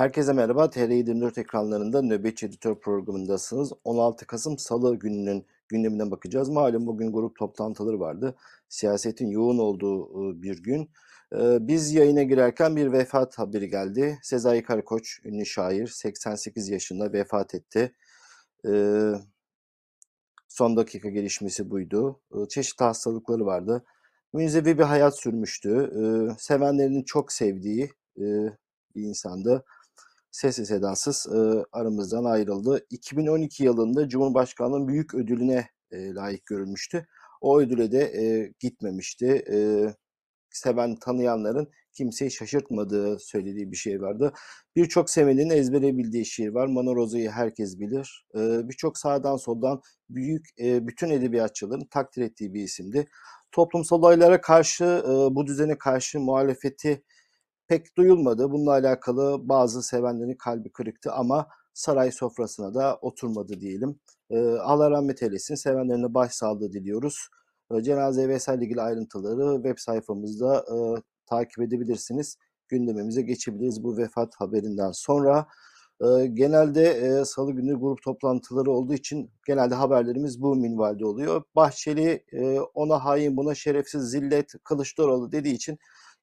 Herkese merhaba. TR24 ekranlarında Nöbetçi Editör programındasınız. 16 Kasım Salı gününün gündemine bakacağız. Malum bugün grup toplantıları vardı. Siyasetin yoğun olduğu e, bir gün. Biz yayına girerken bir vefat haberi geldi. Sezai Karakoç, ünlü şair, 88 yaşında vefat etti. Son dakika gelişmesi buydu. Çeşitli hastalıkları vardı. Münzevi bir hayat sürmüştü. Sevenlerinin çok sevdiği bir insandı sessiz sedasız e, aramızdan ayrıldı. 2012 yılında Cumhurbaşkanlığının büyük ödülüne e, layık görülmüştü. O ödüle de e, gitmemişti. E, seven tanıyanların kimseyi şaşırtmadığı söylediği bir şey vardı. Birçok sevenin ezbere bildiği şiir var. Manoroza'yı herkes bilir. E, Birçok sağdan soldan büyük e, bütün edebiyatçıların takdir ettiği bir isimdi. Toplumsal olaylara karşı, e, bu düzene karşı muhalefeti pek duyulmadı. Bununla alakalı bazı sevenlerin kalbi kırıktı ama saray sofrasına da oturmadı diyelim. E, Allah rahmet eylesin. Sevenlerine başsağlığı diliyoruz. E, cenaze vesaire ilgili ayrıntıları web sayfamızda e, takip edebilirsiniz. Gündemimize geçebiliriz bu vefat haberinden sonra. E, genelde e, salı günü grup toplantıları olduğu için genelde haberlerimiz bu minvalde oluyor. Bahçeli e, ona hain buna şerefsiz zillet Kılıçdaroğlu dediği için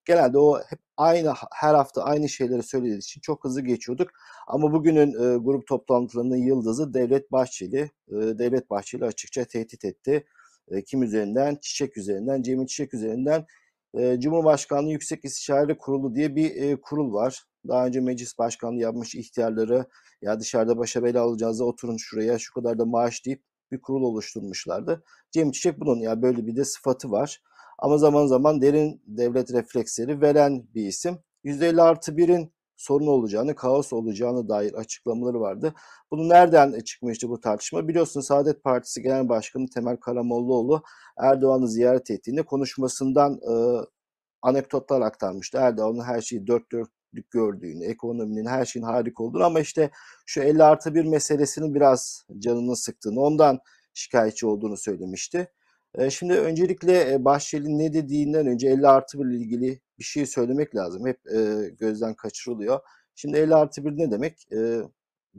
genelde o hep aynı her hafta aynı şeyleri söylediği için çok hızlı geçiyorduk. Ama bugünün e, grup toplantılarının yıldızı Devlet Bahçeli. E, Devlet Bahçeli açıkça tehdit etti. E, kim üzerinden? Çiçek üzerinden, Cemil Çiçek üzerinden. E, Cumhurbaşkanlığı Yüksek İstişare Kurulu diye bir e, kurul var. Daha önce meclis başkanlığı yapmış ihtiyarları ya dışarıda başa bela alacağınızda oturun şuraya şu kadar da maaş deyip bir kurul oluşturmuşlardı. Cemil Çiçek bunun ya böyle bir de sıfatı var. Ama zaman zaman derin devlet refleksleri veren bir isim. %50 artı 1'in sorun olacağını, kaos olacağını dair açıklamaları vardı. Bunu nereden çıkmıştı bu tartışma? Biliyorsunuz Saadet Partisi Genel Başkanı Temel Karamollaoğlu Erdoğan'ı ziyaret ettiğinde konuşmasından e, anekdotlar aktarmıştı. Erdoğan'ın her şeyi dört dörtlük gördüğünü, ekonominin her şeyin harika olduğunu ama işte şu 50 artı 1 meselesinin biraz canını sıktığını, ondan şikayetçi olduğunu söylemişti. Şimdi öncelikle Bahçeli'nin ne dediğinden önce 50 artı 1 ile ilgili bir şey söylemek lazım. Hep gözden kaçırılıyor. Şimdi 50 artı 1 ne demek?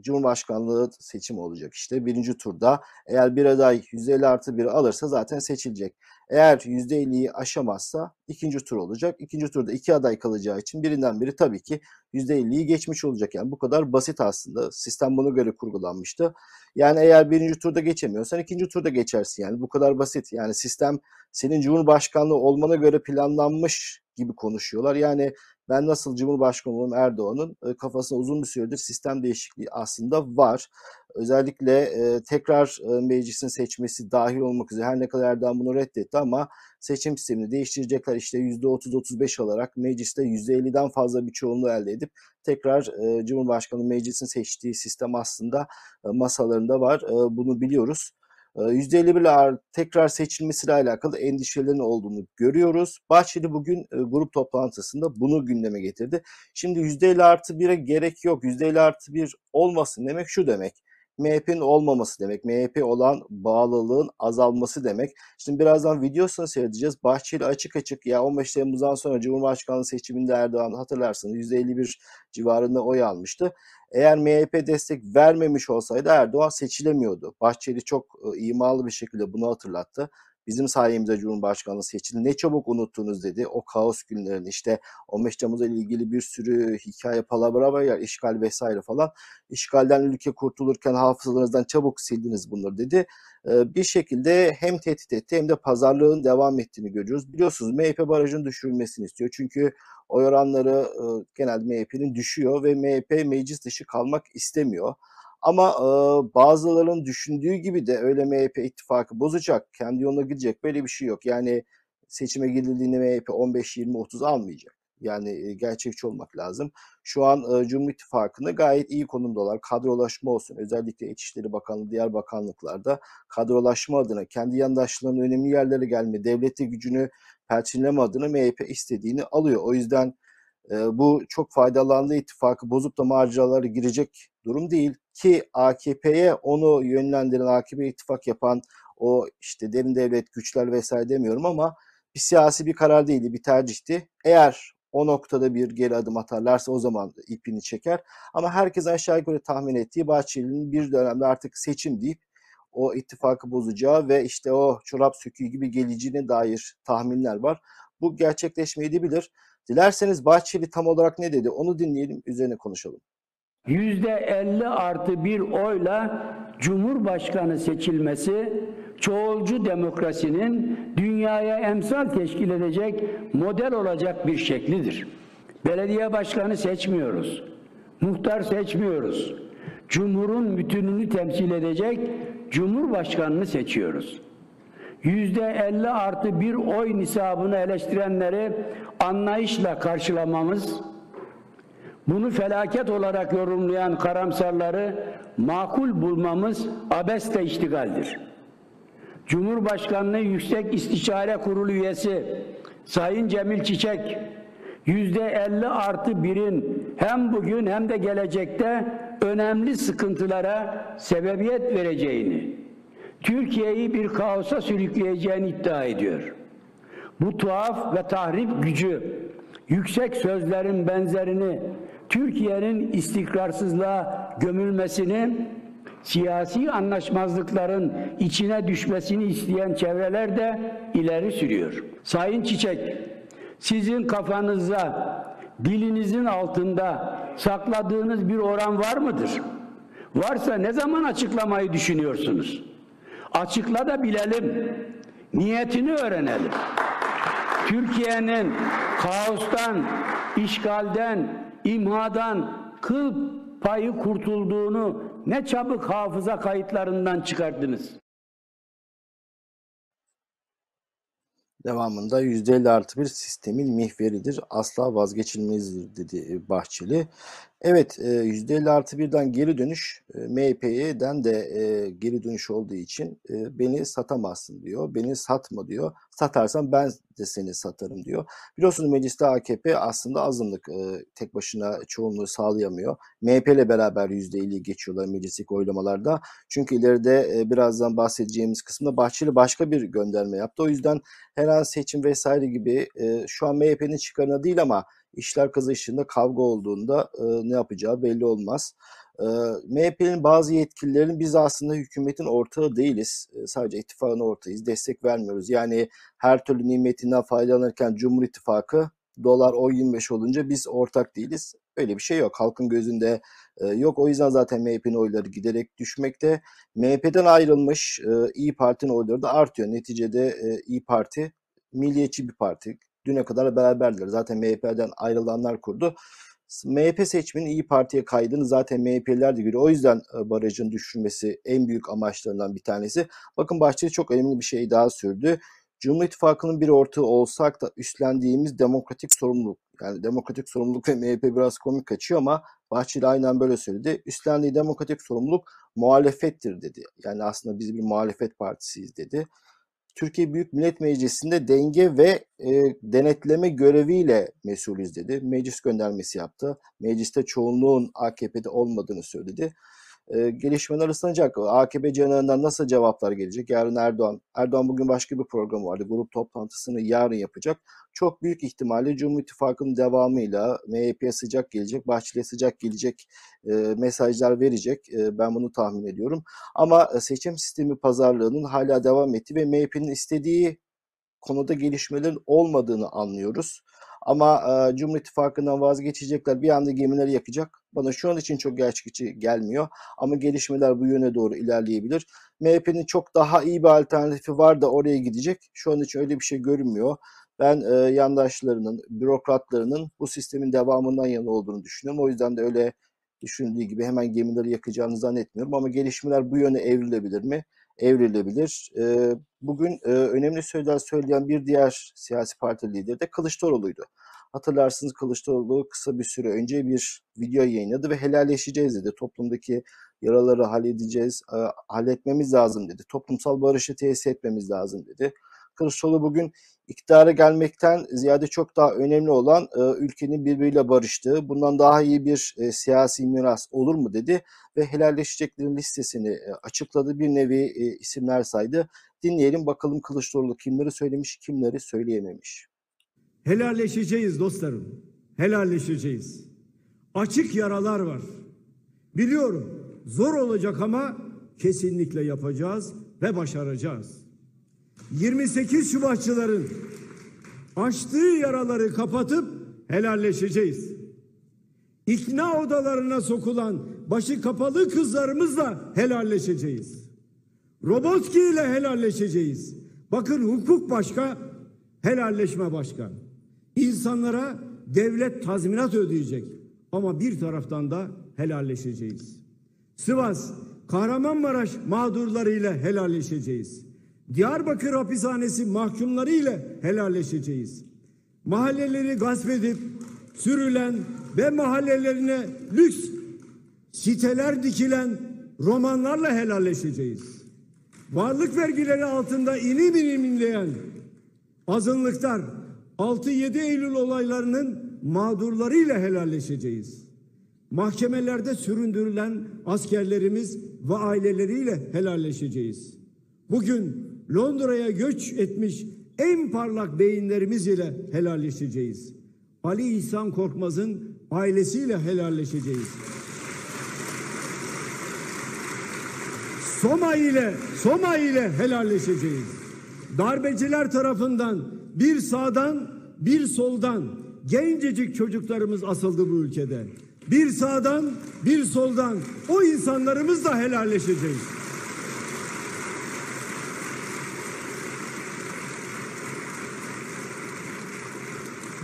Cumhurbaşkanlığı seçim olacak işte birinci turda. Eğer bir aday %50 artı 1 alırsa zaten seçilecek. Eğer %50'yi aşamazsa ikinci tur olacak. İkinci turda iki aday kalacağı için birinden biri tabii ki %50'yi geçmiş olacak. Yani bu kadar basit aslında. Sistem buna göre kurgulanmıştı. Yani eğer birinci turda geçemiyorsan ikinci turda geçersin yani. Bu kadar basit. Yani sistem senin Cumhurbaşkanlığı olmana göre planlanmış gibi konuşuyorlar. Yani ben nasıl Cumhurbaşkanı Erdoğan'ın e, uzun bir süredir sistem değişikliği aslında var. Özellikle e, tekrar e, meclisin seçmesi dahil olmak üzere her ne kadar Erdoğan bunu reddetti ama seçim sistemini değiştirecekler işte %30-35 alarak mecliste %50'den fazla bir çoğunluğu elde edip tekrar e, Cumhurbaşkanı meclisin seçtiği sistem aslında e, masalarında var. Bunu biliyoruz. %51'le tekrar seçilmesiyle alakalı endişelerin olduğunu görüyoruz. Bahçeli bugün grup toplantısında bunu gündeme getirdi. Şimdi %50 artı 1'e gerek yok. %50 artı 1 olmasın demek şu demek. MHP'nin olmaması demek. MHP olan bağlılığın azalması demek. Şimdi birazdan videosunu seyredeceğiz. Bahçeli açık açık ya 15 Temmuz'dan sonra Cumhurbaşkanlığı seçiminde Erdoğan hatırlarsınız %51 civarında oy almıştı. Eğer MHP destek vermemiş olsaydı Erdoğan seçilemiyordu. Bahçeli çok imalı bir şekilde bunu hatırlattı. Bizim sayemizde Cumhurbaşkanlığı seçildi. Ne çabuk unuttunuz dedi o kaos günlerini. İşte 15 Temmuz'la ilgili bir sürü hikaye palavra var ya işgal vesaire falan. İşgalden ülke kurtulurken hafızalarınızdan çabuk sildiniz bunları dedi. Bir şekilde hem tehdit etti hem de pazarlığın devam ettiğini görüyoruz. Biliyorsunuz MHP barajın düşürülmesini istiyor. Çünkü oy oranları genelde MHP'nin düşüyor ve MHP meclis dışı kalmak istemiyor. Ama e, bazılarının düşündüğü gibi de öyle MHP ittifakı bozacak, kendi yoluna gidecek böyle bir şey yok. Yani seçime gidildiğinde MHP 15, 20, 30 almayacak. Yani gerçekçi olmak lazım. Şu an e, Cumhur İttifakı'nda gayet iyi konumdalar. Kadrolaşma olsun. Özellikle İçişleri Bakanlığı, diğer bakanlıklarda kadrolaşma adına, kendi yandaşlarının önemli yerlere gelme, devleti gücünü perçinleme adına MHP istediğini alıyor. O yüzden e, bu çok faydalandığı ittifakı bozup da maceralara girecek durum değil ki AKP'ye onu yönlendiren AKP ittifak yapan o işte derin devlet güçler vesaire demiyorum ama bir siyasi bir karar değildi, bir tercihti. Eğer O noktada bir geri adım atarlarsa o zaman ipini çeker. Ama herkes aşağı yukarı tahmin ettiği Bahçeli'nin bir dönemde artık seçim deyip o ittifakı bozacağı ve işte o çorap söküğü gibi geleceğine dair tahminler var. Bu gerçekleşmeyebilir. Dilerseniz Bahçeli tam olarak ne dedi onu dinleyelim üzerine konuşalım. Yüzde 50 artı bir oyla Cumhurbaşkanı seçilmesi çoğulcu demokrasinin dünyaya emsal teşkil edecek model olacak bir şeklidir. Belediye başkanı seçmiyoruz. Muhtar seçmiyoruz. Cumhurun bütününü temsil edecek Cumhurbaşkanını seçiyoruz. Yüzde 50 artı bir oy nisabını eleştirenleri anlayışla karşılamamız, bunu felaket olarak yorumlayan karamsarları makul bulmamız abesle iştigaldir. Cumhurbaşkanlığı Yüksek İstişare Kurulu üyesi Sayın Cemil Çiçek, yüzde 50 artı birin hem bugün hem de gelecekte önemli sıkıntılara sebebiyet vereceğini, Türkiye'yi bir kaosa sürükleyeceğini iddia ediyor. Bu tuhaf ve tahrip gücü, yüksek sözlerin benzerini Türkiye'nin istikrarsızlığa gömülmesini, siyasi anlaşmazlıkların içine düşmesini isteyen çevreler de ileri sürüyor. Sayın Çiçek, sizin kafanızda, dilinizin altında sakladığınız bir oran var mıdır? Varsa ne zaman açıklamayı düşünüyorsunuz? Açıkla da bilelim. Niyetini öğrenelim. Türkiye'nin kaostan, işgalden, imhadan kıl payı kurtulduğunu ne çabuk hafıza kayıtlarından çıkardınız. Devamında %50 artı bir sistemin mihveridir. Asla vazgeçilmezdir dedi Bahçeli. Evet %50 artı birden geri dönüş MHP'den de geri dönüş olduğu için beni satamazsın diyor. Beni satma diyor. Satarsan ben de seni satarım diyor. Biliyorsunuz mecliste AKP aslında azınlık tek başına çoğunluğu sağlayamıyor. MHP ile beraber %50'yi geçiyorlar meclisteki oylamalarda. Çünkü ileride birazdan bahsedeceğimiz kısımda Bahçeli başka bir gönderme yaptı. O yüzden her an seçim vesaire gibi şu an MHP'nin çıkarına değil ama işler kızışında kavga olduğunda e, ne yapacağı belli olmaz. E, MHP'nin bazı yetkililerin biz aslında hükümetin ortağı değiliz. E, sadece ittifakın ortağıyız. Destek vermiyoruz. Yani her türlü nimetinden faydalanırken Cumhur İttifakı dolar 10.25 olunca biz ortak değiliz. Öyle bir şey yok. Halkın gözünde e, yok. O yüzden zaten MHP'nin oyları giderek düşmekte. MHP'den ayrılmış e, İyi Parti'nin oyları da artıyor. Neticede e, İyi Parti milliyetçi bir parti düne kadar beraberdiler. Zaten MHP'den ayrılanlar kurdu. MHP seçmenin İyi Parti'ye kaydığını zaten MHP'liler de görüyor. O yüzden e, barajın düşürmesi en büyük amaçlarından bir tanesi. Bakın Bahçeli çok önemli bir şey daha sürdü. Cumhur İttifakı'nın bir ortağı olsak da üstlendiğimiz demokratik sorumluluk. Yani demokratik sorumluluk ve MHP biraz komik kaçıyor ama Bahçeli aynen böyle söyledi. Üstlendiği demokratik sorumluluk muhalefettir dedi. Yani aslında biz bir muhalefet partisiyiz dedi. Türkiye Büyük Millet Meclisi'nde denge ve e, denetleme göreviyle mesulüz dedi. Meclis göndermesi yaptı. Mecliste çoğunluğun AKP'de olmadığını söyledi e, gelişmeler ısınacak. AKP cenahından nasıl cevaplar gelecek? Yarın Erdoğan, Erdoğan bugün başka bir program vardı. Grup toplantısını yarın yapacak. Çok büyük ihtimalle Cumhur İttifakı'nın devamıyla MHP'ye sıcak gelecek, Bahçeli'ye sıcak gelecek e, mesajlar verecek. E, ben bunu tahmin ediyorum. Ama seçim sistemi pazarlığının hala devam ettiği ve MHP'nin istediği konuda gelişmelerin olmadığını anlıyoruz. Ama e, Cumhur İttifakı'ndan vazgeçecekler. Bir anda gemileri yakacak. Bana şu an için çok gerçekçi gelmiyor. Ama gelişmeler bu yöne doğru ilerleyebilir. MHP'nin çok daha iyi bir alternatifi var da oraya gidecek. Şu an için öyle bir şey görünmüyor. Ben e, yandaşlarının, bürokratlarının bu sistemin devamından yana olduğunu düşünüyorum. O yüzden de öyle düşündüğü gibi hemen gemileri yakacağını zannetmiyorum. Ama gelişmeler bu yöne evrilebilir mi? Evrilebilir. E, bugün e, önemli sözler söyleyen bir diğer siyasi parti lideri de Kılıçdaroğlu'ydu. Hatırlarsınız Kılıçdaroğlu kısa bir süre önce bir video yayınladı ve helalleşeceğiz dedi. Toplumdaki yaraları halledeceğiz, e, halletmemiz lazım dedi. Toplumsal barışı tesis etmemiz lazım dedi. Kılıçdaroğlu bugün iktidara gelmekten ziyade çok daha önemli olan e, ülkenin birbiriyle barıştığı, bundan daha iyi bir e, siyasi miras olur mu dedi ve helalleşeceklerin listesini e, açıkladı. Bir nevi e, isimler saydı. Dinleyelim bakalım Kılıçdaroğlu kimleri söylemiş, kimleri söyleyememiş. Helalleşeceğiz dostlarım. Helalleşeceğiz. Açık yaralar var. Biliyorum zor olacak ama kesinlikle yapacağız ve başaracağız. 28 Şubatçıların açtığı yaraları kapatıp helalleşeceğiz. İkna odalarına sokulan başı kapalı kızlarımızla helalleşeceğiz. Robotki ile helalleşeceğiz. Bakın hukuk başka, helalleşme başka. İnsanlara devlet tazminat ödeyecek. Ama bir taraftan da helalleşeceğiz. Sivas, Kahramanmaraş mağdurlarıyla helalleşeceğiz. Diyarbakır hapishanesi mahkumları ile helalleşeceğiz. Mahalleleri gasp edip sürülen ve mahallelerine lüks siteler dikilen romanlarla helalleşeceğiz. Varlık vergileri altında inim inim inleyen azınlıklar 6-7 Eylül olaylarının mağdurlarıyla helalleşeceğiz. Mahkemelerde süründürülen askerlerimiz ve aileleriyle helalleşeceğiz. Bugün Londra'ya göç etmiş en parlak beyinlerimiz ile helalleşeceğiz. Ali İhsan Korkmaz'ın ailesiyle helalleşeceğiz. Soma ile Soma ile helalleşeceğiz. Darbeciler tarafından bir sağdan bir soldan gencecik çocuklarımız asıldı bu ülkede. Bir sağdan bir soldan o insanlarımızla helalleşeceğiz.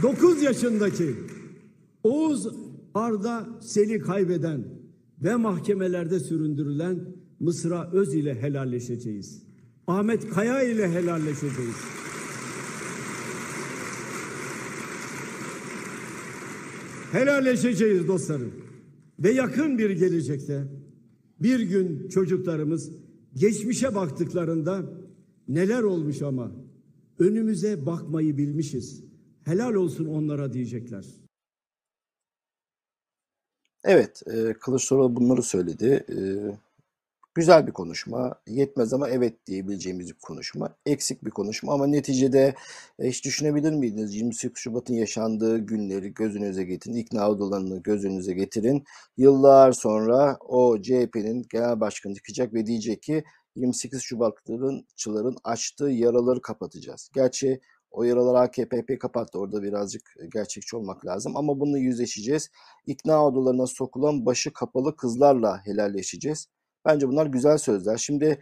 Dokuz yaşındaki Oğuz Arda Sel'i kaybeden ve mahkemelerde süründürülen Mısra Öz ile helalleşeceğiz. Ahmet Kaya ile helalleşeceğiz. Helalleşeceğiz dostlarım. Ve yakın bir gelecekte bir gün çocuklarımız geçmişe baktıklarında neler olmuş ama önümüze bakmayı bilmişiz. Helal olsun onlara diyecekler. Evet, e, Kılıçdaroğlu bunları söyledi. E, güzel bir konuşma. Yetmez ama evet diyebileceğimiz bir konuşma. Eksik bir konuşma ama neticede e, hiç düşünebilir miydiniz? 28 Şubat'ın yaşandığı günleri gözünüze getirin. ikna odalarını gözünüze getirin. Yıllar sonra o CHP'nin genel başkanı çıkacak ve diyecek ki 28 Şubatçıların açtığı yaraları kapatacağız. Gerçi o yaraları AKP kapattı. Orada birazcık gerçekçi olmak lazım. Ama bununla yüzleşeceğiz. İkna odalarına sokulan başı kapalı kızlarla helalleşeceğiz. Bence bunlar güzel sözler. Şimdi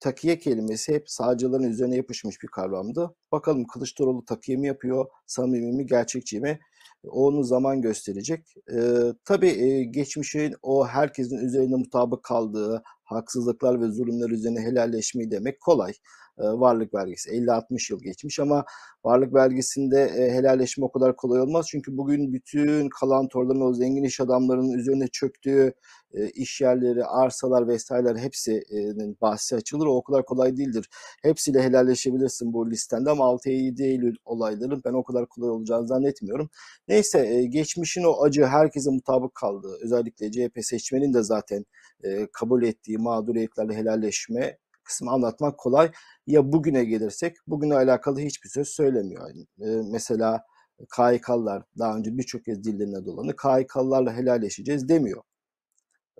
takiye kelimesi hep sağcıların üzerine yapışmış bir kavramdı. Bakalım Kılıçdaroğlu takiye mi yapıyor, samimi mi, gerçekçi mi? Onu zaman gösterecek. Ee, tabii e, geçmişin o herkesin üzerinde mutabık kaldığı haksızlıklar ve zulümler üzerine helalleşmeyi demek kolay. Ee, varlık vergisi 50-60 yıl geçmiş ama varlık vergisinde e, helalleşme o kadar kolay olmaz. Çünkü bugün bütün kalan torların o zengin iş adamlarının üzerine çöktüğü e, iş yerleri, arsalar vesaireler hepsinin bahsi açılır. O kadar kolay değildir. Hepsiyle helalleşebilirsin bu listende ama 6-7 Eylül olayların ben o kadar kolay olacağını zannetmiyorum. Neyse e, geçmişin o acı herkese mutabık kaldığı özellikle CHP seçmenin de zaten e, kabul ettiği mağduriyetlerle helalleşme kısmı anlatmak kolay. Ya bugüne gelirsek bugüne alakalı hiçbir söz söylemiyor. Yani, e, mesela KHK'lılar daha önce birçok kez dillerine dolanı KHK'lılarla helalleşeceğiz demiyor.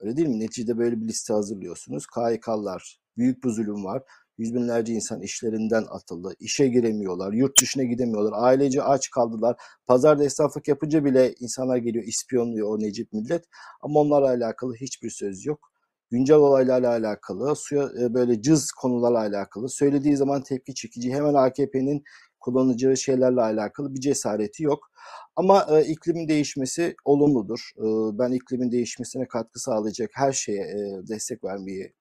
Öyle değil mi? Neticede böyle bir liste hazırlıyorsunuz. KHK'lılar büyük bir zulüm var. Yüz binlerce insan işlerinden atıldı. İşe giremiyorlar. Yurt dışına gidemiyorlar. Ailece aç kaldılar. Pazarda esnaflık yapınca bile insanlar geliyor ispiyonluyor o Necip millet. Ama onlarla alakalı hiçbir söz yok. Güncel olaylarla alakalı, suya e, böyle cız konularla alakalı, söylediği zaman tepki çekici, hemen AKP'nin kullanacağı şeylerle alakalı bir cesareti yok. Ama e, iklimin değişmesi olumludur. E, ben iklimin değişmesine katkı sağlayacak her şeye e, destek vermeyi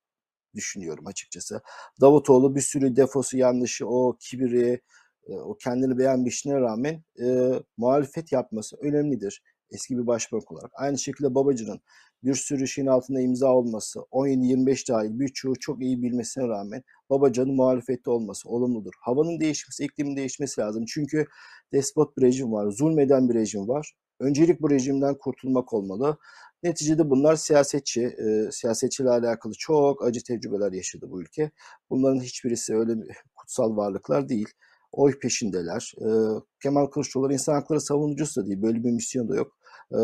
düşünüyorum açıkçası. Davutoğlu bir sürü defosu, yanlışı, o kibiri, e, o kendini beğenmişine rağmen e, muhalefet yapması önemlidir eski bir başbakan olarak. Aynı şekilde Babacı'nın bir sürü şeyin altında imza olması, 17-25 dahil birçoğu çok iyi bilmesine rağmen Babacan'ın muhalefette olması olumludur. Havanın değişmesi, iklimin değişmesi lazım. Çünkü despot bir rejim var, zulmeden bir rejim var. Öncelik bu rejimden kurtulmak olmalı. Neticede bunlar siyasetçi, e, siyasetçiyle alakalı çok acı tecrübeler yaşadı bu ülke. Bunların hiçbirisi öyle kutsal varlıklar değil. Oy peşindeler. E, Kemal Kılıçdaroğlu insan hakları savunucusu da değil. Böyle bir misyon da yok. E,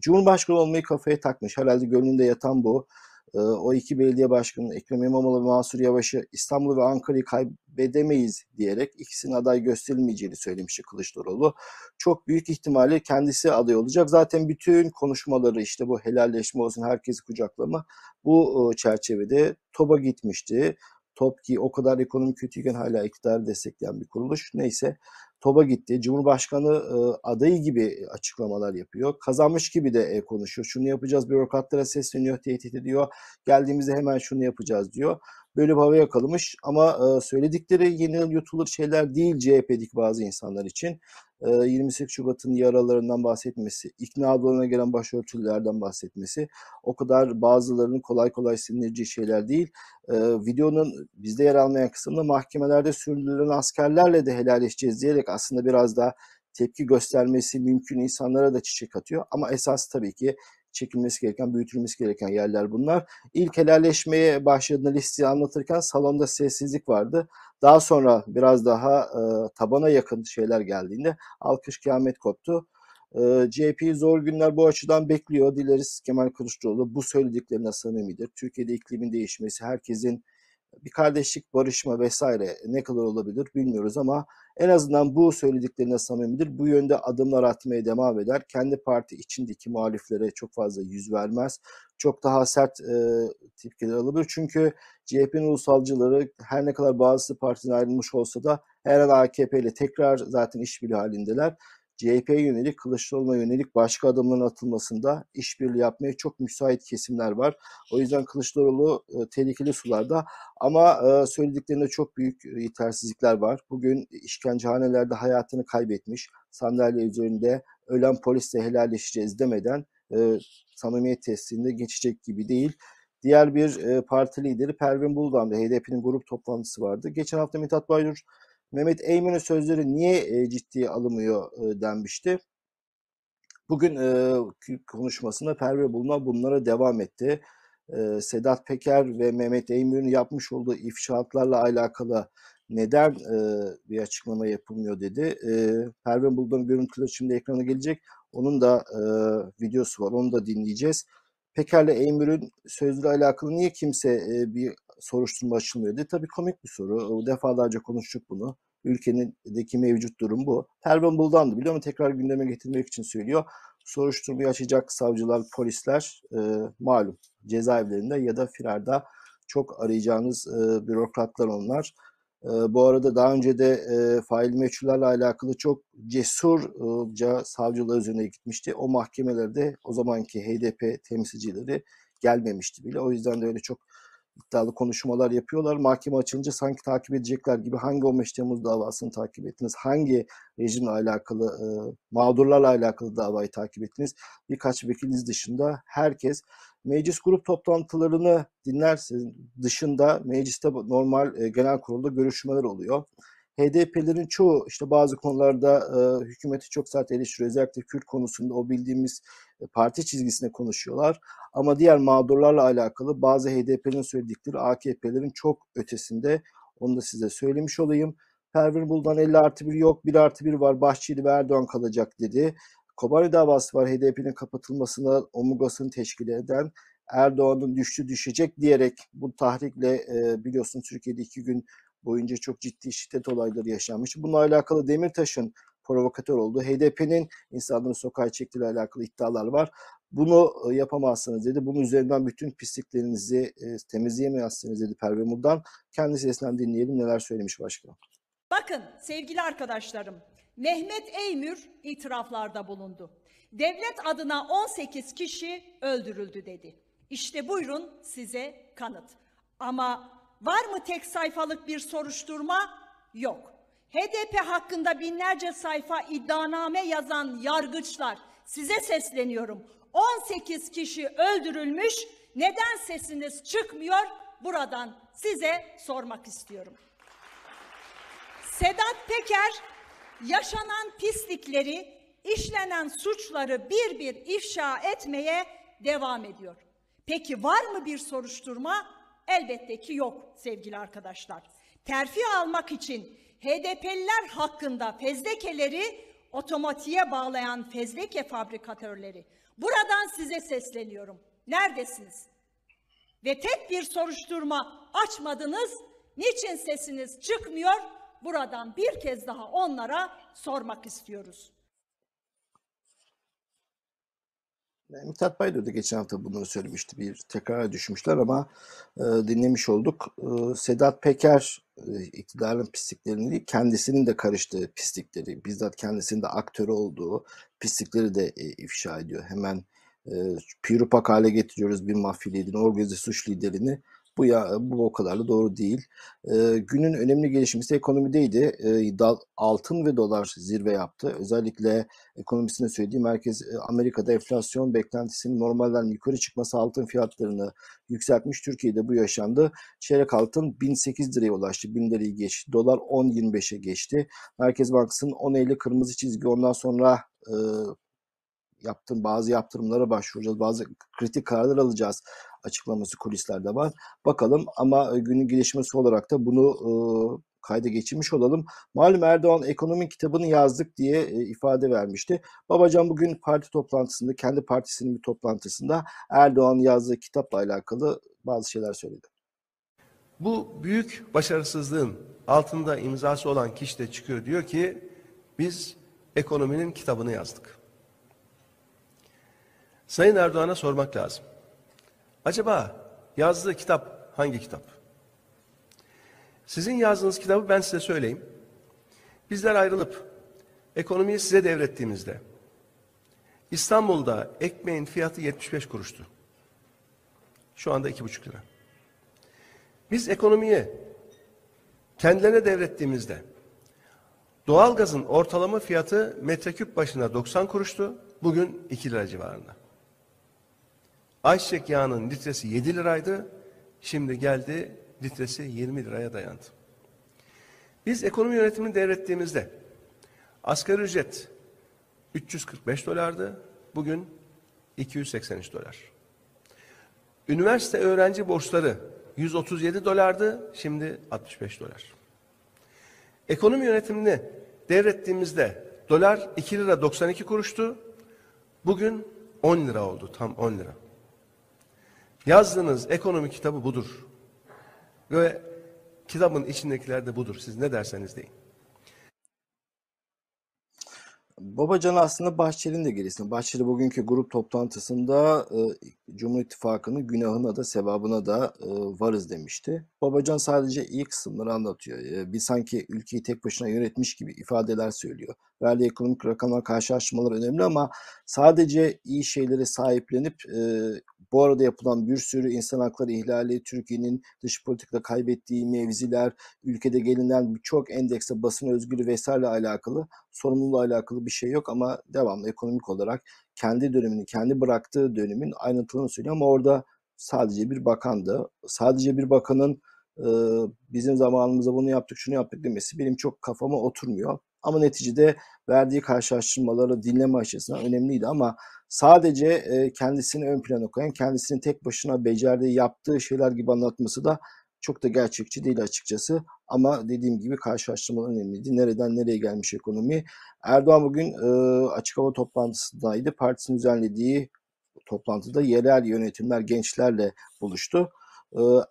Cumhurbaşkanı olmayı kafaya takmış. Herhalde gönlünde yatan bu. E, o iki belediye başkanı Ekrem İmamoğlu ve Mansur Yavaş'ı İstanbul ve Ankara'yı kaybedemeyiz diyerek ikisinin aday gösterilmeyeceğini söylemişti Kılıçdaroğlu. Çok büyük ihtimalle kendisi aday olacak. Zaten bütün konuşmaları işte bu helalleşme olsun herkesi kucaklama bu e, çerçevede TOB'a gitmişti. TOP ki o kadar ekonomi kötüyken hala iktidarı destekleyen bir kuruluş. Neyse TOB'a gitti. Cumhurbaşkanı e, adayı gibi açıklamalar yapıyor. Kazanmış gibi de e, konuşuyor. Şunu yapacağız bürokratlara sesleniyor, tehdit ediyor. Geldiğimizde hemen şunu yapacağız diyor. Böyle bir hava yakalamış ama e, söyledikleri yeni yutulur şeyler değil CHP'deki bazı insanlar için. E, 28 Şubat'ın yaralarından bahsetmesi, ikna adlarına gelen başörtülerden bahsetmesi o kadar bazılarının kolay kolay sinirci şeyler değil. E, videonun bizde yer almayan kısmında mahkemelerde süründürülen askerlerle de helalleşeceğiz diyerek aslında biraz daha tepki göstermesi mümkün insanlara da çiçek atıyor. Ama esas tabii ki çekilmesi gereken, büyütülmesi gereken yerler bunlar. İlk helalleşmeye başladığında listeyi anlatırken salonda sessizlik vardı. Daha sonra biraz daha e, tabana yakın şeyler geldiğinde alkış kıyamet koptu. E, CHP'yi zor günler bu açıdan bekliyor. Dileriz Kemal Kılıçdaroğlu bu söylediklerine samimidir. Türkiye'de iklimin değişmesi, herkesin bir kardeşlik, barışma vesaire ne kadar olabilir bilmiyoruz ama en azından bu söylediklerine samimidir. Bu yönde adımlar atmaya devam eder. Kendi parti içindeki muhaliflere çok fazla yüz vermez. Çok daha sert e, tepkiler alabilir. Çünkü CHP'nin ulusalcıları her ne kadar bazı partiden ayrılmış olsa da her an AKP ile tekrar zaten işbirliği halindeler. CHP'ye yönelik, Kılıçdaroğlu'na yönelik başka adımların atılmasında işbirliği yapmaya çok müsait kesimler var. O yüzden Kılıçdaroğlu e, tehlikeli sularda ama e, söylediklerinde çok büyük yetersizlikler var. Bugün işkencehanelerde hayatını kaybetmiş, sandalye üzerinde ölen polisle helalleşeceğiz demeden e, samimiyet testinde geçecek gibi değil. Diğer bir e, parti lideri Pervin Buldan'da HDP'nin grup toplantısı vardı. Geçen hafta Mithat Baydur Mehmet Eymen'in sözleri niye e, ciddiye alınmıyor e, denmişti. Bugün e, konuşmasında Perve Bulma bunlara devam etti. Sedat Peker ve Mehmet Eymen'in yapmış olduğu ifşaatlarla alakalı neden e, bir açıklama yapılmıyor dedi. E, Pervin Buldan'ın görüntüleri şimdi ekrana gelecek. Onun da e, videosu var. Onu da dinleyeceğiz. Peker'le Eymür'ün sözleriyle alakalı niye kimse e, bir soruşturma açılmıyor diye. Tabii komik bir soru. Defalarca konuştuk bunu. Ülkenindeki mevcut durum bu. Pervin Buldan'dı biliyor musun? Tekrar gündeme getirmek için söylüyor. Soruşturmayı açacak savcılar, polisler e, malum cezaevlerinde ya da firarda çok arayacağınız e, bürokratlar onlar. E, bu arada daha önce de e, fail meçhullerle alakalı çok cesurca savcılar üzerine gitmişti. O mahkemelerde o zamanki HDP temsilcileri gelmemişti bile. O yüzden de öyle çok iddialı konuşmalar yapıyorlar. Mahkeme açılınca sanki takip edecekler gibi hangi 15 Temmuz davasını takip ettiniz? Hangi rejimle alakalı, e, mağdurlarla alakalı davayı takip ettiniz? Birkaç vekiliz dışında herkes meclis grup toplantılarını dinlersiniz. Dışında mecliste normal e, genel kurulda görüşmeler oluyor. HDP'lerin çoğu işte bazı konularda e, hükümeti çok sert eleştiriyor. Özellikle Kürt konusunda o bildiğimiz e, parti çizgisine konuşuyorlar. Ama diğer mağdurlarla alakalı bazı HDP'nin söyledikleri AKP'lerin çok ötesinde. Onu da size söylemiş olayım. Pervin Buldan 50 artı 1 yok, 1 artı 1 var, Bahçeli ve Erdoğan kalacak dedi. Kobani davası var HDP'nin kapatılmasına omurgasını teşkil eden Erdoğan'ın düştü düşecek diyerek bu tahrikle e, biliyorsun Türkiye'de iki gün boyunca çok ciddi şiddet olayları yaşanmış. Bununla alakalı Demirtaş'ın provokatör olduğu, HDP'nin insanların sokağa çektiğiyle alakalı iddialar var. Bunu e, yapamazsınız dedi. Bunun üzerinden bütün pisliklerinizi e, temizleyemezsiniz dedi Perve Murdan. Kendi sesinden dinleyelim neler söylemiş başkan. Bakın sevgili arkadaşlarım, Mehmet Eymür itiraflarda bulundu. Devlet adına 18 kişi öldürüldü dedi. İşte buyurun size kanıt. Ama var mı tek sayfalık bir soruşturma? Yok. HDP hakkında binlerce sayfa iddianame yazan yargıçlar size sesleniyorum. 18 kişi öldürülmüş. Neden sesiniz çıkmıyor? Buradan size sormak istiyorum. Sedat Peker yaşanan pislikleri, işlenen suçları bir bir ifşa etmeye devam ediyor. Peki var mı bir soruşturma? Elbette ki yok sevgili arkadaşlar. Terfi almak için HDP'liler hakkında fezlekeleri otomatiğe bağlayan fezleke fabrikatörleri. Buradan size sesleniyorum. Neredesiniz? Ve tek bir soruşturma açmadınız. Niçin sesiniz çıkmıyor? Buradan bir kez daha onlara sormak istiyoruz. Mithat Baydo da geçen hafta bunları söylemişti. Bir tekrara düşmüşler ama e, dinlemiş olduk. E, Sedat Peker e, iktidarın pisliklerini değil, kendisinin de karıştığı pislikleri, bizzat kendisinin de aktörü olduğu pislikleri de e, ifşa ediyor. Hemen e, pirupak hale getiriyoruz bir mafya liderini, organize suç liderini. Bu ya bu o kadar da doğru değil. E, günün önemli gelişmesi ekonomideydi. E, dal, altın ve dolar zirve yaptı. Özellikle ekonomisinde söylediği merkez Amerika'da enflasyon beklentisinin normalden yukarı çıkması altın fiyatlarını yükseltmiş. Türkiye'de bu yaşandı. Çeyrek altın 1008 liraya ulaştı. 1000 lirayı geçti. Dolar 10.25'e geçti. Merkez Bankası'nın 10.50 kırmızı çizgi ondan sonra e, yaptığım bazı yaptırımlara başvuracağız. Bazı kritik kararlar alacağız açıklaması kulislerde var. Bakalım ama günün gelişmesi olarak da bunu e, kayda geçirmiş olalım. Malum Erdoğan ekonomi kitabını yazdık diye e, ifade vermişti. Babacan bugün parti toplantısında, kendi partisinin bir toplantısında Erdoğan yazdığı kitapla alakalı bazı şeyler söyledi. Bu büyük başarısızlığın altında imzası olan kişi de çıkıyor diyor ki biz ekonominin kitabını yazdık. Sayın Erdoğan'a sormak lazım. Acaba yazdığı kitap hangi kitap? Sizin yazdığınız kitabı ben size söyleyeyim. Bizler ayrılıp ekonomiyi size devrettiğimizde İstanbul'da ekmeğin fiyatı 75 kuruştu. Şu anda 2,5 lira. Biz ekonomiyi kendilerine devrettiğimizde doğalgazın ortalama fiyatı metreküp başına 90 kuruştu. Bugün 2 lira civarında. Ayçiçek yağının litresi 7 liraydı. Şimdi geldi litresi 20 liraya dayandı. Biz ekonomi yönetimini devrettiğimizde asgari ücret 345 dolardı. Bugün 283 dolar. Üniversite öğrenci borçları 137 dolardı. Şimdi 65 dolar. Ekonomi yönetimini devrettiğimizde dolar 2 lira 92 kuruştu. Bugün 10 lira oldu. Tam 10 lira. Yazdığınız ekonomi kitabı budur. Ve kitabın içindekiler de budur. Siz ne derseniz deyin. Babacan aslında Bahçeli'nin de gerisinde. Bahçeli bugünkü grup toplantısında e, Cumhur İttifakı'nın günahına da sevabına da e, varız demişti. Babacan sadece iyi kısımları anlatıyor. E, bir sanki ülkeyi tek başına yönetmiş gibi ifadeler söylüyor. Verdiği ekonomik rakamlar karşılaştırmalar önemli ama sadece iyi şeylere sahiplenip e, bu arada yapılan bir sürü insan hakları ihlali, Türkiye'nin dış politikada kaybettiği mevziler, ülkede gelinen birçok endekse basın özgürlüğü vesaire alakalı sorumluluğu alakalı bir şey yok ama devamlı ekonomik olarak kendi dönemini, kendi bıraktığı dönemin ayrıntılarını söylüyor ama orada sadece bir bakandı. Sadece bir bakanın e, bizim zamanımızda bunu yaptık, şunu yaptık demesi benim çok kafama oturmuyor. Ama neticede verdiği karşılaştırmaları dinleme açısından önemliydi ama sadece e, kendisini ön plana koyan, kendisini tek başına becerdiği, yaptığı şeyler gibi anlatması da çok da gerçekçi değil açıkçası. Ama dediğim gibi karşılaştırmalar önemliydi. Nereden nereye gelmiş ekonomi? Erdoğan bugün e, açık hava toplantısındaydı. Partisinin düzenlediği toplantıda yerel yönetimler gençlerle buluştu.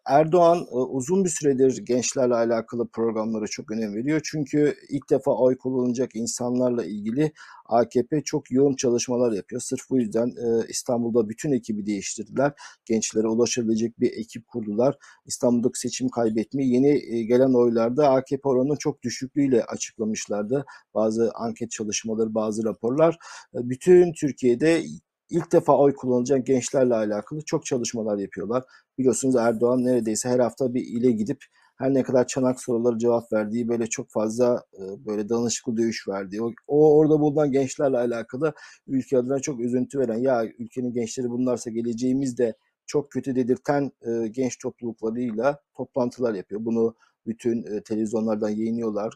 Erdoğan uzun bir süredir gençlerle alakalı programlara çok önem veriyor. Çünkü ilk defa oy kullanacak insanlarla ilgili AKP çok yoğun çalışmalar yapıyor. Sırf bu yüzden İstanbul'da bütün ekibi değiştirdiler. Gençlere ulaşabilecek bir ekip kurdular. İstanbul'daki seçim kaybetmeyi yeni gelen oylarda AKP oranının çok düşüklüğüyle açıklamışlardı. Bazı anket çalışmaları, bazı raporlar. Bütün Türkiye'de ilk defa oy kullanacak gençlerle alakalı çok çalışmalar yapıyorlar. Biliyorsunuz Erdoğan neredeyse her hafta bir ile gidip her ne kadar çanak soruları cevap verdiği böyle çok fazla böyle danışıklı dövüş verdiği o, o orada bulunan gençlerle alakalı ülke adına çok üzüntü veren ya ülkenin gençleri bunlarsa geleceğimiz de çok kötü dedirten e, genç topluluklarıyla toplantılar yapıyor. Bunu bütün e, televizyonlardan yayınlıyorlar,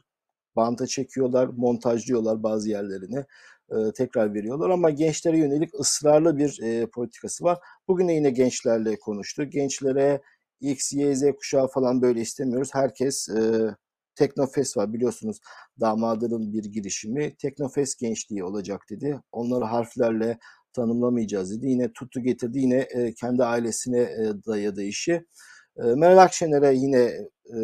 banta çekiyorlar, montajlıyorlar bazı yerlerini tekrar veriyorlar ama gençlere yönelik ısrarlı bir e, politikası var. Bugün de yine gençlerle konuştu. Gençlere X, Y, Z kuşağı falan böyle istemiyoruz. Herkes e, Teknofest var biliyorsunuz damadının bir girişimi. Teknofest gençliği olacak dedi. Onları harflerle tanımlamayacağız dedi. Yine tuttu getirdi yine e, kendi ailesine e, dayadı işi. E, Meral Akşener'e yine e,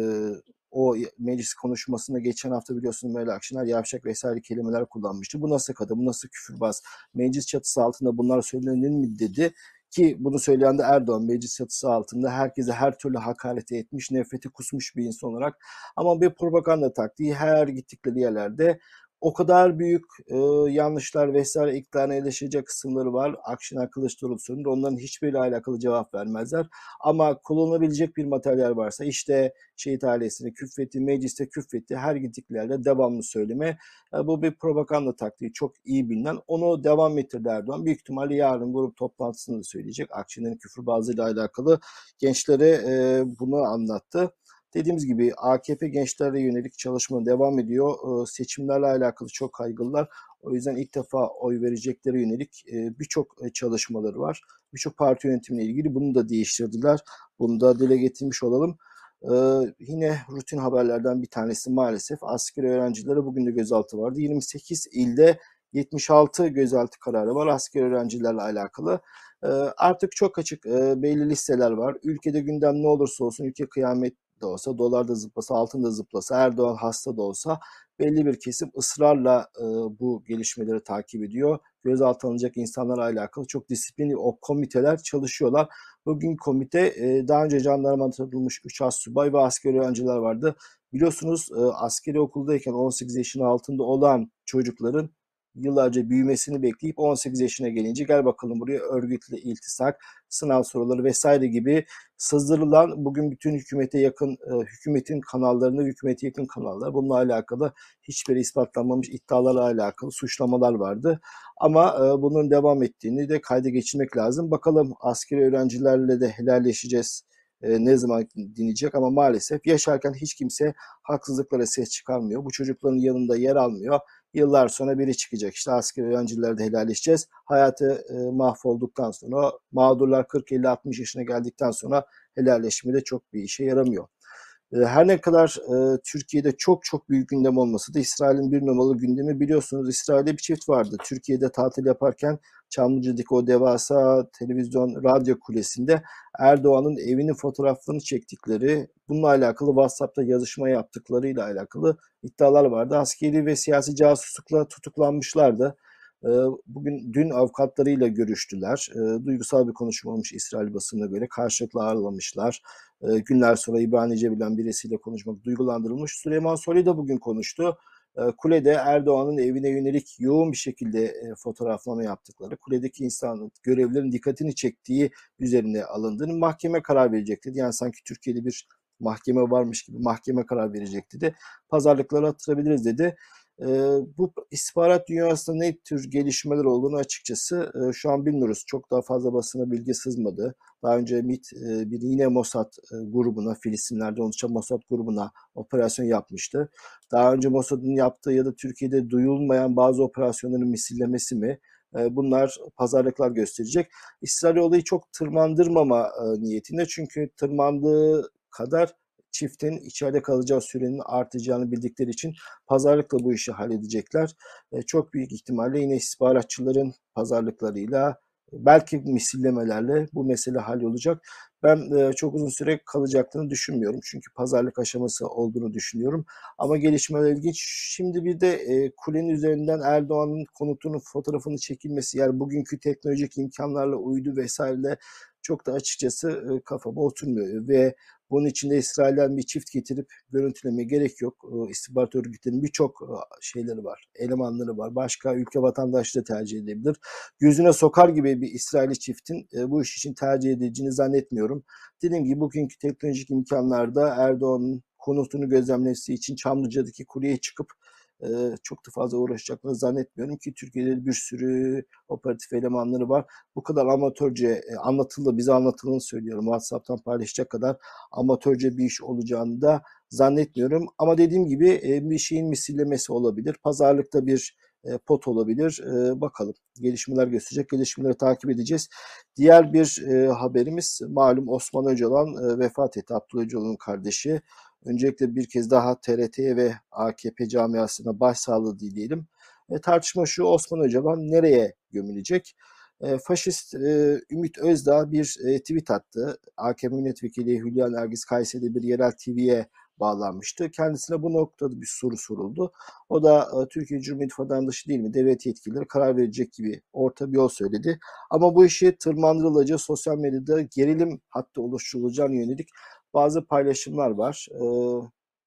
o meclis konuşmasında geçen hafta biliyorsunuz Meral Akşener yavşak vesaire kelimeler kullanmıştı. Bu nasıl kadın, bu nasıl küfürbaz, meclis çatısı altında bunlar söylenir mi dedi. Ki bunu söyleyen de Erdoğan meclis çatısı altında herkese her türlü hakareti etmiş, nefreti kusmuş bir insan olarak. Ama bir propaganda taktiği her gittikleri yerlerde o kadar büyük e, yanlışlar vesaire iktidarına eleştirecek kısımları var. Akşener Kılıçdaroğlu sorunur. Onların hiçbiriyle alakalı cevap vermezler. Ama kullanılabilecek bir materyal varsa işte şehit ailesini küffetti, mecliste küffetti her gittikleri yerde devamlı söyleme. E, bu bir propaganda taktiği çok iyi bilinen. Onu devam ettirdi Erdoğan. Büyük ihtimalle yarın grup toplantısında da söyleyecek. Akşener'in küfürbazlığıyla alakalı gençlere e, bunu anlattı. Dediğimiz gibi AKP gençlere yönelik çalışma devam ediyor. Ee, Seçimlerle alakalı çok kaygılılar. O yüzden ilk defa oy verecekleri yönelik e, birçok e, çalışmaları var. Birçok parti yönetimiyle ilgili bunu da değiştirdiler. Bunu da dile getirmiş olalım. Ee, yine rutin haberlerden bir tanesi maalesef askeri öğrencilere bugün de gözaltı vardı. 28 ilde 76 gözaltı kararı var askeri öğrencilerle alakalı. Ee, artık çok açık e, belli listeler var. Ülkede gündem ne olursa olsun ülke kıyamet de olsa, dolar da zıplasa, altın da zıplasa, Erdoğan hasta da olsa belli bir kesim ısrarla e, bu gelişmeleri takip ediyor. Gözaltı alınacak insanlarla alakalı çok disiplinli o komiteler çalışıyorlar. Bugün komite e, daha önce jandarma tanıtılmış 3 as subay ve askeri öğrenciler vardı. Biliyorsunuz e, askeri okuldayken 18 yaşın altında olan çocukların yıllarca büyümesini bekleyip 18 yaşına gelince gel bakalım buraya örgütle iltisak, sınav soruları vesaire gibi sızdırılan bugün bütün hükümete yakın e, hükümetin kanallarını hükümete yakın kanallar bununla alakalı hiçbir ispatlanmamış iddialarla alakalı suçlamalar vardı. Ama e, bunun devam ettiğini de kayda geçirmek lazım. Bakalım askeri öğrencilerle de helalleşeceğiz e, ne zaman dinleyecek ama maalesef yaşarken hiç kimse haksızlıklara ses çıkarmıyor. Bu çocukların yanında yer almıyor. Yıllar sonra biri çıkacak işte askeri öğrencilerde helalleşeceğiz. Hayatı e, mahvolduktan sonra mağdurlar 40-50-60 yaşına geldikten sonra helalleşme de çok bir işe yaramıyor. E, her ne kadar e, Türkiye'de çok çok büyük gündem olması da İsrail'in bir numaralı gündemi biliyorsunuz İsrail'de bir çift vardı. Türkiye'de tatil yaparken Çamlıca'daki o devasa televizyon radyo kulesinde Erdoğan'ın evinin fotoğraflarını çektikleri, bununla alakalı WhatsApp'ta yazışma yaptıklarıyla alakalı iddialar vardı. Askeri ve siyasi casuslukla tutuklanmışlardı. Ee, bugün dün avukatlarıyla görüştüler. Ee, duygusal bir konuşma olmuş İsrail basınına göre. Karşılıklı ağırlamışlar. Ee, günler sonra İbranice bilen birisiyle konuşmak duygulandırılmış. Süleyman Soylu da bugün konuştu. Kulede Erdoğan'ın evine yönelik yoğun bir şekilde e, fotoğraflama yaptıkları, kuledeki insanın görevlerin dikkatini çektiği üzerine alındığını mahkeme karar verecek dedi. Yani sanki Türkiye'de bir mahkeme varmış gibi mahkeme karar verecek dedi. Pazarlıkları attırabiliriz dedi. E, bu istihbarat dünyasında ne tür gelişmeler olduğunu açıkçası e, şu an bilmiyoruz. Çok daha fazla basına bilgi sızmadı. Daha önce MIT e, bir yine Mossad e, grubuna, Filistinler'de oluşan Mossad grubuna operasyon yapmıştı. Daha önce Mossad'ın yaptığı ya da Türkiye'de duyulmayan bazı operasyonların misillemesi mi? Bunlar pazarlıklar gösterecek. İsrail olayı çok tırmandırmama niyetinde çünkü tırmandığı kadar çiftin içeride kalacağı sürenin artacağını bildikleri için pazarlıkla bu işi halledecekler. E, çok büyük ihtimalle yine istihbaratçıların pazarlıklarıyla belki misillemelerle bu mesele hallolacak. Ben e, çok uzun süre kalacaklarını düşünmüyorum. Çünkü pazarlık aşaması olduğunu düşünüyorum. Ama gelişmeler ilginç. Şimdi bir de e, kulenin üzerinden Erdoğan'ın konutunun fotoğrafını çekilmesi yani bugünkü teknolojik imkanlarla uydu vesaire çok da açıkçası e, kafama oturmuyor ve bunun içinde İsrail'den bir çift getirip görüntüleme gerek yok. İstihbarat örgütlerinin birçok şeyleri var, elemanları var. Başka ülke vatandaşları tercih edebilir. Gözüne sokar gibi bir İsrail'i çiftin bu iş için tercih edileceğini zannetmiyorum. Dediğim gibi bugünkü teknolojik imkanlarda Erdoğan'ın konutunu gözlemlemesi için Çamlıca'daki kuleye çıkıp çok da fazla uğraşacaklarını zannetmiyorum ki Türkiye'de bir sürü operatif elemanları var. Bu kadar amatörce anlatıldı, bize anlatıldığını söylüyorum. WhatsApp'tan paylaşacak kadar amatörce bir iş olacağını da zannetmiyorum. Ama dediğim gibi bir şeyin misillemesi olabilir. Pazarlıkta bir pot olabilir. Bakalım gelişmeler gösterecek. Gelişmeleri takip edeceğiz. Diğer bir haberimiz malum Osman Öcalan vefat etti. Abdullah Öcalan'ın kardeşi. Öncelikle bir kez daha TRT'ye ve AKP camiasına başsağlığı dileyelim. E, tartışma şu Osman Öcalan nereye gömülecek? E, faşist e, Ümit Özdağ bir e, tweet attı. AKP milletvekili Hülya Nergis Kayseri'de bir yerel TV'ye bağlanmıştı. Kendisine bu noktada bir soru soruldu. O da e, Türkiye Cumhuriyeti vatandaşı değil mi? Devlet yetkilileri karar verecek gibi orta bir yol söyledi. Ama bu işi tırmandırılacağı sosyal medyada gerilim hattı oluşturulacağına yönelik bazı paylaşımlar var. E,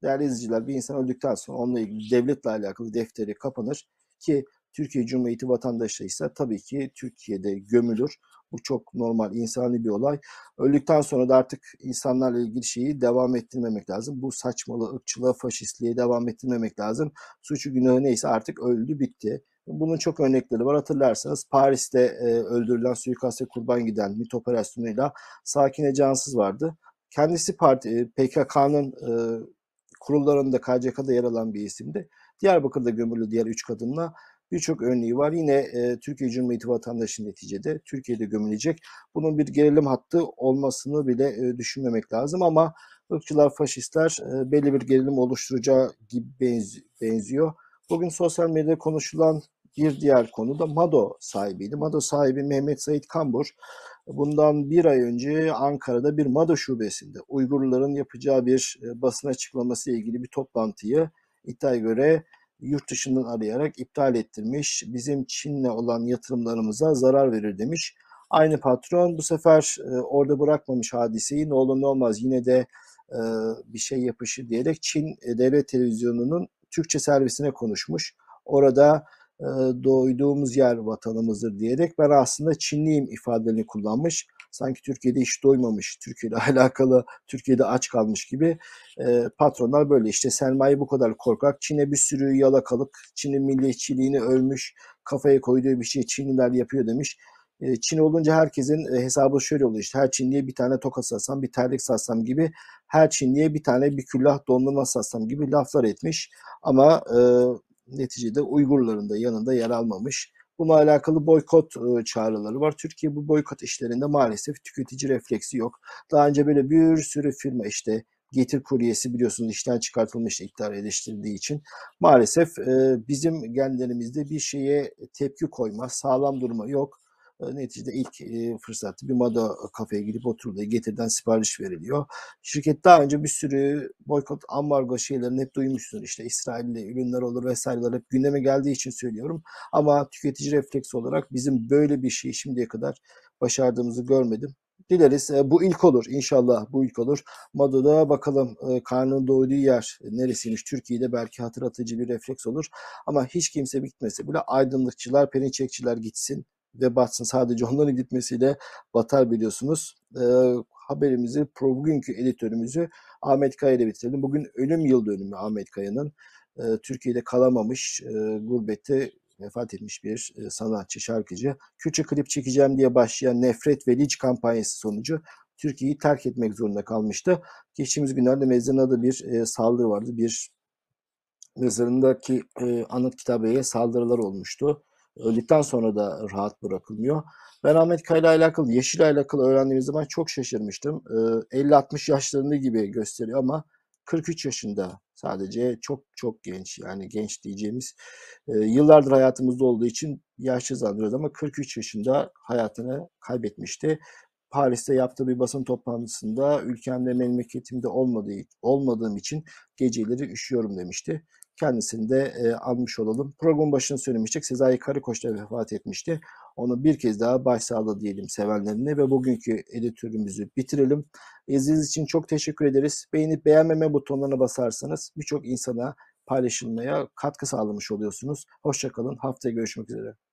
değerli izleyiciler bir insan öldükten sonra onunla ilgili devletle alakalı defteri kapanır ki Türkiye Cumhuriyeti vatandaşıysa tabii ki Türkiye'de gömülür. Bu çok normal, insani bir olay. Öldükten sonra da artık insanlarla ilgili şeyi devam ettirmemek lazım. Bu saçmalığı, ırkçılığa, faşistliğe devam ettirmemek lazım. Suçu günahı neyse artık öldü, bitti. Bunun çok örnekleri var. Hatırlarsanız Paris'te e, öldürülen suikaste kurban giden MİT operasyonuyla Sakine Cansız vardı. Kendisi parti, PKK'nın e, kurullarında KCK'da yer alan bir isimdi. Diyarbakır'da gömülü diğer üç kadınla birçok örneği var. Yine e, Türkiye Cumhuriyeti vatandaşı neticede Türkiye'de gömülecek. Bunun bir gerilim hattı olmasını bile e, düşünmemek lazım ama ırkçılar, faşistler e, belli bir gerilim oluşturacağı gibi benzi- benziyor. Bugün sosyal medyada konuşulan bir diğer konu da MADO sahibiydi. MADO sahibi Mehmet Sait Kambur bundan bir ay önce Ankara'da bir MADO şubesinde Uygurların yapacağı bir e, basın açıklaması ile ilgili bir toplantıyı iddiaya göre yurt dışından arayarak iptal ettirmiş. Bizim Çin'le olan yatırımlarımıza zarar verir demiş. Aynı patron bu sefer e, orada bırakmamış hadiseyi ne olur ne olmaz yine de e, bir şey yapışı diyerek Çin devlet televizyonunun Türkçe servisine konuşmuş. Orada doyduğumuz yer vatanımızdır diyerek ben aslında Çinliyim ifadelerini kullanmış. Sanki Türkiye'de hiç doymamış, Türkiye'yle alakalı, Türkiye'de aç kalmış gibi e, patronlar böyle işte sermaye bu kadar korkak. Çin'e bir sürü yalakalık, Çin'in milliyetçiliğini ölmüş, kafaya koyduğu bir şey Çinliler yapıyor demiş. E, Çin olunca herkesin hesabı şöyle oluyor işte her Çinliye bir tane toka satsam, bir terlik satsam gibi her Çinliye bir tane bir küllah dondurma satsam gibi laflar etmiş. Ama e, neticede Uygurların da yanında yer almamış. Bununla alakalı boykot e, çağrıları var. Türkiye bu boykot işlerinde maalesef tüketici refleksi yok. Daha önce böyle bir sürü firma işte Getir kuryesi biliyorsunuz işten çıkartılmış iktidar eleştirildiği için. Maalesef e, bizim genlerimizde bir şeye tepki koyma, sağlam durma yok. Neticede ilk e, fırsatta bir Mada kafeye gidip oturduğu getirden sipariş veriliyor. Şirket daha önce bir sürü boykot, ambargo şeylerini hep duymuşsunuz. İşte İsrail'li ürünler olur vesaireler hep gündeme geldiği için söylüyorum. Ama tüketici refleks olarak bizim böyle bir şeyi şimdiye kadar başardığımızı görmedim. Dileriz bu ilk olur inşallah bu ilk olur. Mado'da bakalım karnın doyduğu yer neresiymiş Türkiye'de belki hatırlatıcı bir refleks olur. Ama hiç kimse bitmese bile aydınlıkçılar, perinçekçiler gitsin ve batsın. Sadece onların gitmesiyle batar biliyorsunuz. E, haberimizi, bugünkü editörümüzü Ahmet Kaya ile bitirelim. Bugün ölüm yıl dönümü Ahmet Kaya'nın. E, Türkiye'de kalamamış, e, gurbette vefat etmiş bir e, sanatçı, şarkıcı. Küçük klip çekeceğim diye başlayan nefret ve linç kampanyası sonucu Türkiye'yi terk etmek zorunda kalmıştı. Geçtiğimiz günlerde mezarında bir e, saldırı vardı. Bir mezarındaki e, anıt kitabeye saldırılar olmuştu. Öldükten sonra da rahat bırakılmıyor. Ben Ahmet Kaya'yla alakalı, Yeşil'le alakalı öğrendiğimiz zaman çok şaşırmıştım. E, 50-60 yaşlarında gibi gösteriyor ama 43 yaşında sadece çok çok genç yani genç diyeceğimiz e, yıllardır hayatımızda olduğu için yaşlı zannediyoruz ama 43 yaşında hayatını kaybetmişti. Paris'te yaptığı bir basın toplantısında ülkemde memleketimde olmadığı olmadığım için geceleri üşüyorum demişti. Kendisini de e, almış olalım. Program başında söylemiştik. Sezai Karakoç da vefat etmişti. Onu bir kez daha başsağlığı diyelim sevenlerine ve bugünkü editörümüzü bitirelim. İzlediğiniz için çok teşekkür ederiz. Beğenip beğenmeme butonlarına basarsanız birçok insana paylaşılmaya katkı sağlamış oluyorsunuz. Hoşçakalın. Haftaya görüşmek üzere.